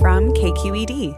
From KQED.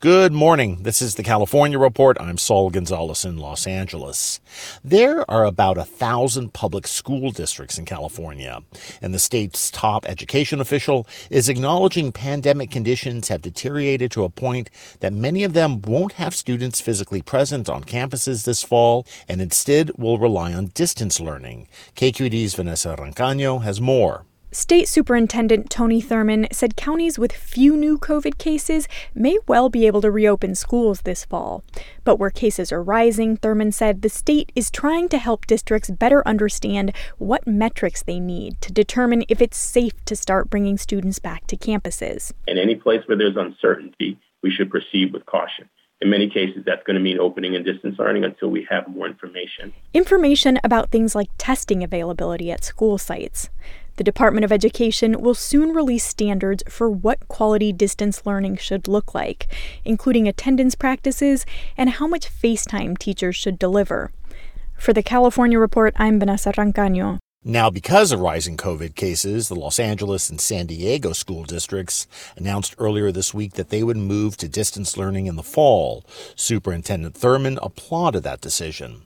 Good morning. This is the California Report. I'm Saul Gonzalez in Los Angeles. There are about a thousand public school districts in California, and the state's top education official is acknowledging pandemic conditions have deteriorated to a point that many of them won't have students physically present on campuses this fall and instead will rely on distance learning. KQED's Vanessa Rancaño has more. State Superintendent Tony Thurmond said counties with few new COVID cases may well be able to reopen schools this fall. But where cases are rising, Thurmond said the state is trying to help districts better understand what metrics they need to determine if it's safe to start bringing students back to campuses. In any place where there's uncertainty, we should proceed with caution. In many cases, that's going to mean opening and distance learning until we have more information. Information about things like testing availability at school sites. The Department of Education will soon release standards for what quality distance learning should look like, including attendance practices and how much FaceTime teachers should deliver. For the California Report, I'm Vanessa Rancaño. Now, because of rising COVID cases, the Los Angeles and San Diego school districts announced earlier this week that they would move to distance learning in the fall. Superintendent Thurmond applauded that decision.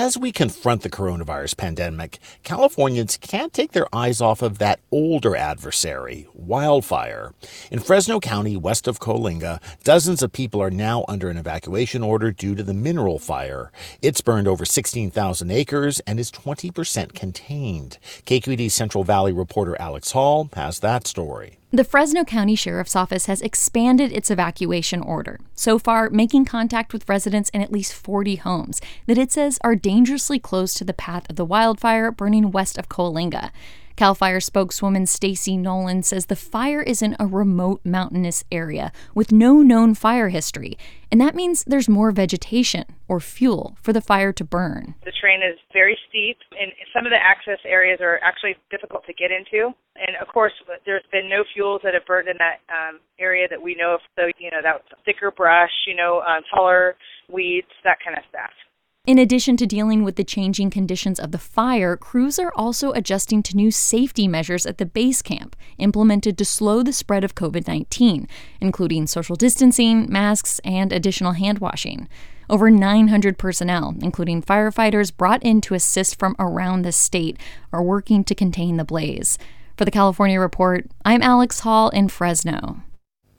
As we confront the coronavirus pandemic, Californians can't take their eyes off of that older adversary, wildfire. In Fresno County, west of Coalinga, dozens of people are now under an evacuation order due to the mineral fire. It's burned over 16,000 acres and is 20% contained. KQED Central Valley reporter Alex Hall has that story. The Fresno County Sheriff's Office has expanded its evacuation order, so far making contact with residents in at least 40 homes that it says are dangerously close to the path of the wildfire burning west of Coalinga. CAL FIRE spokeswoman Stacy Nolan says the fire is in a remote mountainous area with no known fire history, and that means there's more vegetation or fuel for the fire to burn. The terrain is very steep, and some of the access areas are actually difficult to get into. And of course, there's been no fuels that have burned in that um, area that we know of. So, you know, that thicker brush, you know, um, taller weeds, that kind of stuff. In addition to dealing with the changing conditions of the fire, crews are also adjusting to new safety measures at the base camp implemented to slow the spread of COVID 19, including social distancing, masks, and additional hand washing. Over 900 personnel, including firefighters brought in to assist from around the state, are working to contain the blaze. For the California Report, I'm Alex Hall in Fresno.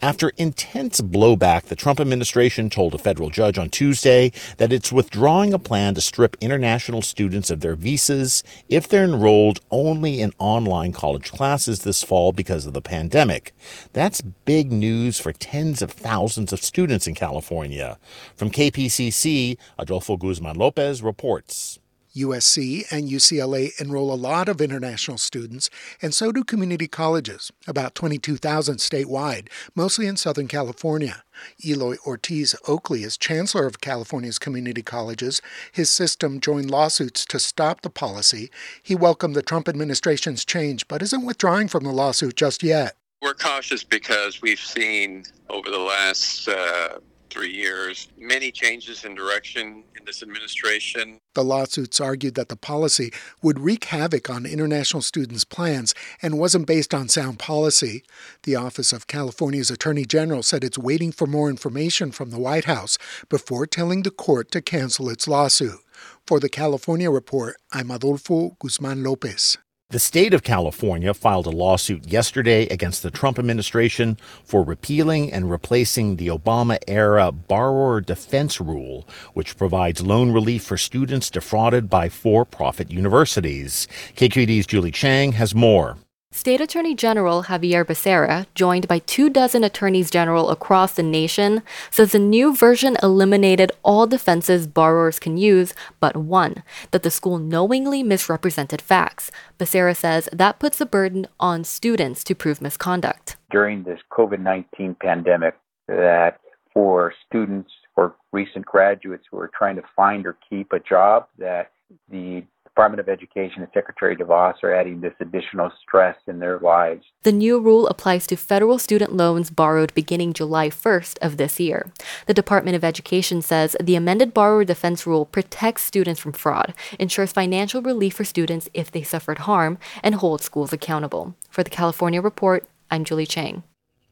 After intense blowback, the Trump administration told a federal judge on Tuesday that it's withdrawing a plan to strip international students of their visas if they're enrolled only in online college classes this fall because of the pandemic. That's big news for tens of thousands of students in California. From KPCC, Adolfo Guzman Lopez reports. USC and UCLA enroll a lot of international students, and so do community colleges, about 22,000 statewide, mostly in Southern California. Eloy Ortiz Oakley is chancellor of California's community colleges. His system joined lawsuits to stop the policy. He welcomed the Trump administration's change, but isn't withdrawing from the lawsuit just yet. We're cautious because we've seen over the last uh, three years many changes in direction in this administration. The lawsuits argued that the policy would wreak havoc on international students' plans and wasn't based on sound policy. The Office of California's Attorney General said it's waiting for more information from the White House before telling the court to cancel its lawsuit. For the California Report, I'm Adolfo Guzman Lopez. The state of California filed a lawsuit yesterday against the Trump administration for repealing and replacing the Obama era borrower defense rule, which provides loan relief for students defrauded by for profit universities. KQED's Julie Chang has more. State Attorney General Xavier Becerra, joined by two dozen attorneys general across the nation, says the new version eliminated all defenses borrowers can use but one that the school knowingly misrepresented facts. Becerra says that puts the burden on students to prove misconduct. During this COVID 19 pandemic, that for students or recent graduates who are trying to find or keep a job, that the Department of Education and Secretary DeVos are adding this additional stress in their lives. The new rule applies to federal student loans borrowed beginning July 1st of this year. The Department of Education says the amended borrower defense rule protects students from fraud, ensures financial relief for students if they suffered harm, and holds schools accountable. For the California Report, I'm Julie Chang.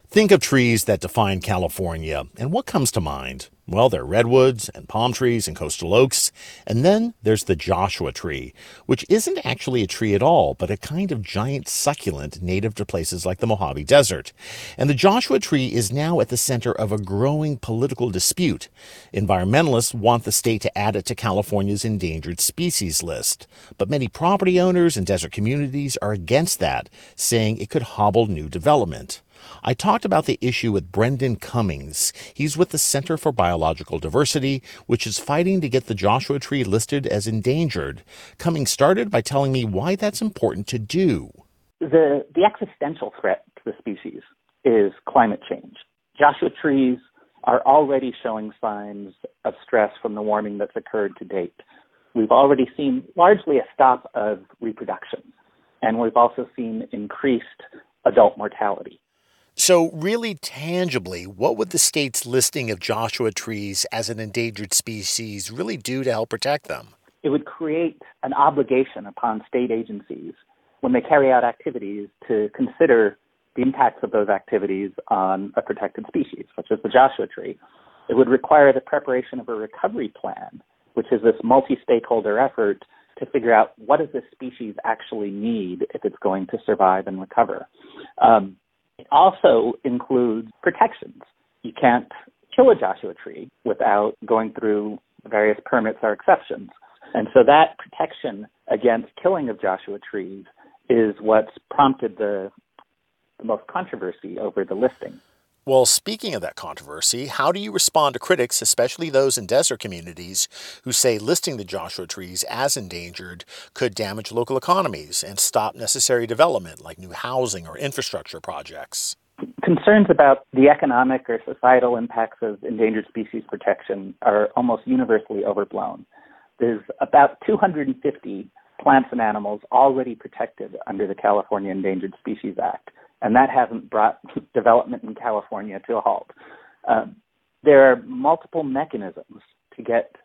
Think of trees that define California, and what comes to mind? Well, there are redwoods and palm trees and coastal oaks, and then there's the Joshua tree, which isn't actually a tree at all, but a kind of giant succulent native to places like the Mojave Desert. And the Joshua tree is now at the center of a growing political dispute. Environmentalists want the state to add it to California's endangered species list, but many property owners and desert communities are against that, saying it could hobble new development. I talked about the issue with Brendan Cummings. He's with the Center for Biological Diversity, which is fighting to get the Joshua tree listed as endangered. Cummings started by telling me why that's important to do. The, the existential threat to the species is climate change. Joshua trees are already showing signs of stress from the warming that's occurred to date. We've already seen largely a stop of reproduction, and we've also seen increased adult mortality. So, really tangibly, what would the state's listing of Joshua trees as an endangered species really do to help protect them? It would create an obligation upon state agencies when they carry out activities to consider the impacts of those activities on a protected species, such as the Joshua tree. It would require the preparation of a recovery plan, which is this multi stakeholder effort to figure out what does this species actually need if it's going to survive and recover. Um, also includes protections. You can't kill a Joshua tree without going through various permits or exceptions. And so that protection against killing of Joshua trees is what's prompted the, the most controversy over the listing. Well, speaking of that controversy, how do you respond to critics, especially those in desert communities, who say listing the Joshua trees as endangered could damage local economies and stop necessary development like new housing or infrastructure projects? Concerns about the economic or societal impacts of endangered species protection are almost universally overblown. There's about 250 plants and animals already protected under the California Endangered Species Act and that hasn't brought development in California to a halt. Um, there are multiple mechanisms to get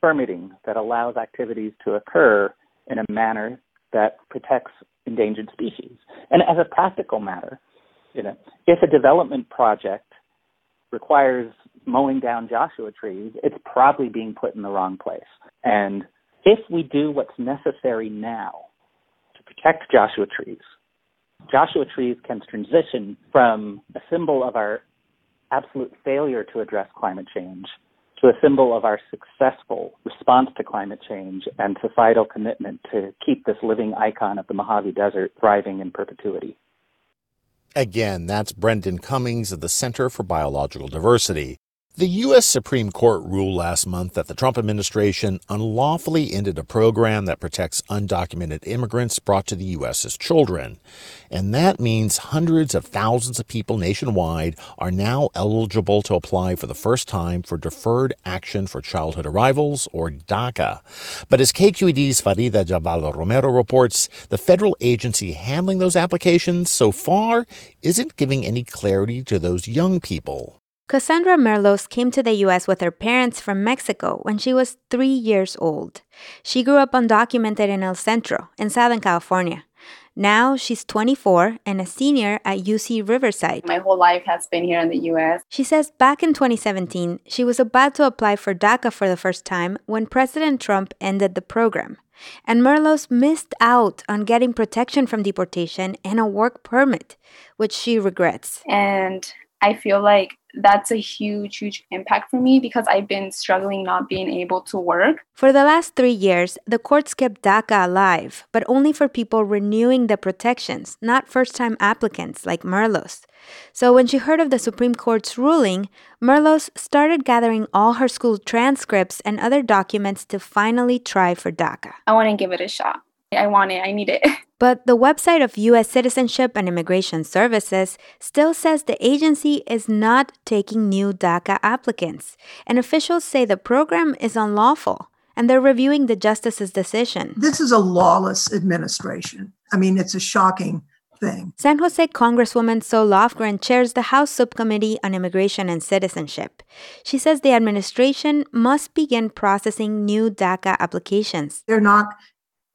permitting that allows activities to occur in a manner that protects endangered species. And as a practical matter, you know, if a development project requires mowing down Joshua trees, it's probably being put in the wrong place. And if we do what's necessary now to protect Joshua trees, Joshua trees can transition from a symbol of our absolute failure to address climate change to a symbol of our successful response to climate change and societal commitment to keep this living icon of the Mojave Desert thriving in perpetuity. Again, that's Brendan Cummings of the Center for Biological Diversity. The U.S. Supreme Court ruled last month that the Trump administration unlawfully ended a program that protects undocumented immigrants brought to the U.S. as children. And that means hundreds of thousands of people nationwide are now eligible to apply for the first time for Deferred Action for Childhood Arrivals, or DACA. But as KQED's Farida Jhabvala Romero reports, the federal agency handling those applications so far isn't giving any clarity to those young people. Cassandra Merlos came to the U.S. with her parents from Mexico when she was three years old. She grew up undocumented in El Centro, in Southern California. Now she's 24 and a senior at UC Riverside. My whole life has been here in the US. She says back in 2017, she was about to apply for DACA for the first time when President Trump ended the program. And Merlos missed out on getting protection from deportation and a work permit, which she regrets. And I feel like that's a huge, huge impact for me because I've been struggling not being able to work. For the last three years, the courts kept DACA alive, but only for people renewing the protections, not first time applicants like Merlos. So when she heard of the Supreme Court's ruling, Merlos started gathering all her school transcripts and other documents to finally try for DACA. I want to give it a shot. I want it, I need it. But the website of U.S. Citizenship and Immigration Services still says the agency is not taking new DACA applicants, and officials say the program is unlawful and they're reviewing the justice's decision. This is a lawless administration. I mean, it's a shocking thing. San Jose Congresswoman Zoe Lofgren chairs the House Subcommittee on Immigration and Citizenship. She says the administration must begin processing new DACA applications. They're not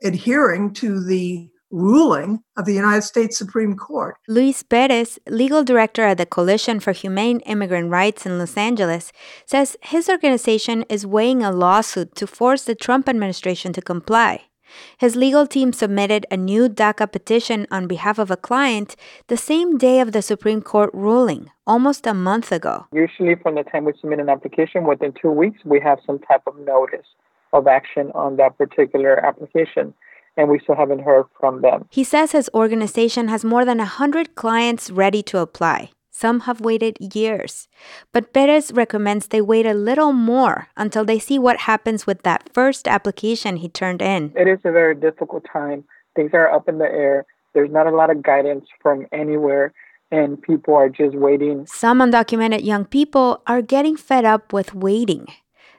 adhering to the ruling of the United States Supreme Court. Luis Perez, legal director at the Coalition for Humane Immigrant Rights in Los Angeles, says his organization is weighing a lawsuit to force the Trump administration to comply. His legal team submitted a new DACA petition on behalf of a client the same day of the Supreme Court ruling, almost a month ago. Usually, from the time we submit an application, within two weeks, we have some type of notice of action on that particular application and we still haven't heard from them. He says his organization has more than 100 clients ready to apply. Some have waited years. But Perez recommends they wait a little more until they see what happens with that first application he turned in. It is a very difficult time. Things are up in the air. There's not a lot of guidance from anywhere, and people are just waiting. Some undocumented young people are getting fed up with waiting.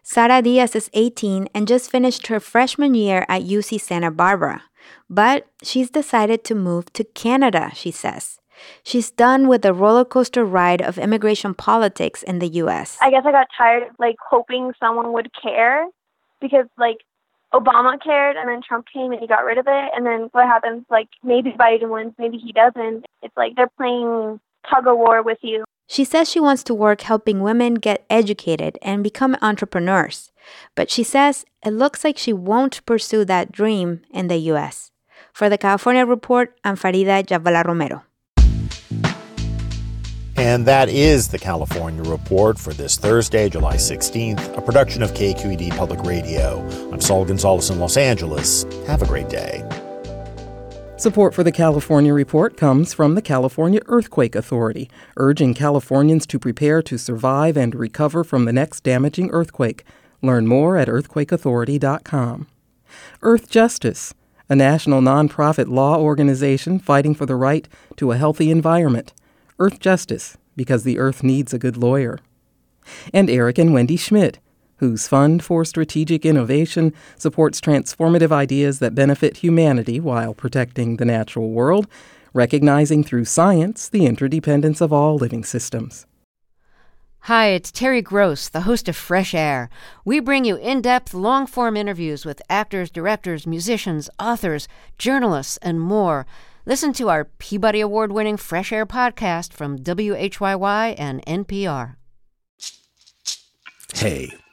Sara Diaz is 18 and just finished her freshman year at UC Santa Barbara. But she's decided to move to Canada, she says. She's done with the roller coaster ride of immigration politics in the US. I guess I got tired of like hoping someone would care because like Obama cared and then Trump came and he got rid of it and then what happens like maybe Biden wins, maybe he doesn't. It's like they're playing tug of war with you. She says she wants to work helping women get educated and become entrepreneurs. But she says it looks like she won't pursue that dream in the US. For the California Report, I'm Farida Jhabvala Romero. And that is the California Report for this Thursday, July 16th, a production of KQED Public Radio. I'm Saul Gonzalez in Los Angeles. Have a great day. Support for the California Report comes from the California Earthquake Authority, urging Californians to prepare to survive and recover from the next damaging earthquake. Learn more at earthquakeauthority.com. Earth Justice, a national nonprofit law organization fighting for the right to a healthy environment. Earth Justice, because the earth needs a good lawyer. And Eric and Wendy Schmidt, whose Fund for Strategic Innovation supports transformative ideas that benefit humanity while protecting the natural world, recognizing through science the interdependence of all living systems. Hi, it's Terry Gross, the host of Fresh Air. We bring you in depth, long form interviews with actors, directors, musicians, authors, journalists, and more. Listen to our Peabody Award winning Fresh Air podcast from WHYY and NPR. Hey.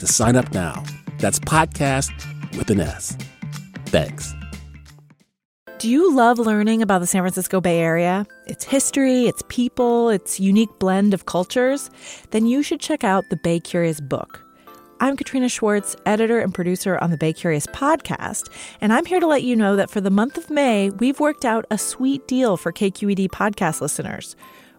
to sign up now. That's podcast with an S. Thanks. Do you love learning about the San Francisco Bay Area? Its history, its people, its unique blend of cultures? Then you should check out the Bay Curious book. I'm Katrina Schwartz, editor and producer on the Bay Curious podcast, and I'm here to let you know that for the month of May, we've worked out a sweet deal for KQED podcast listeners.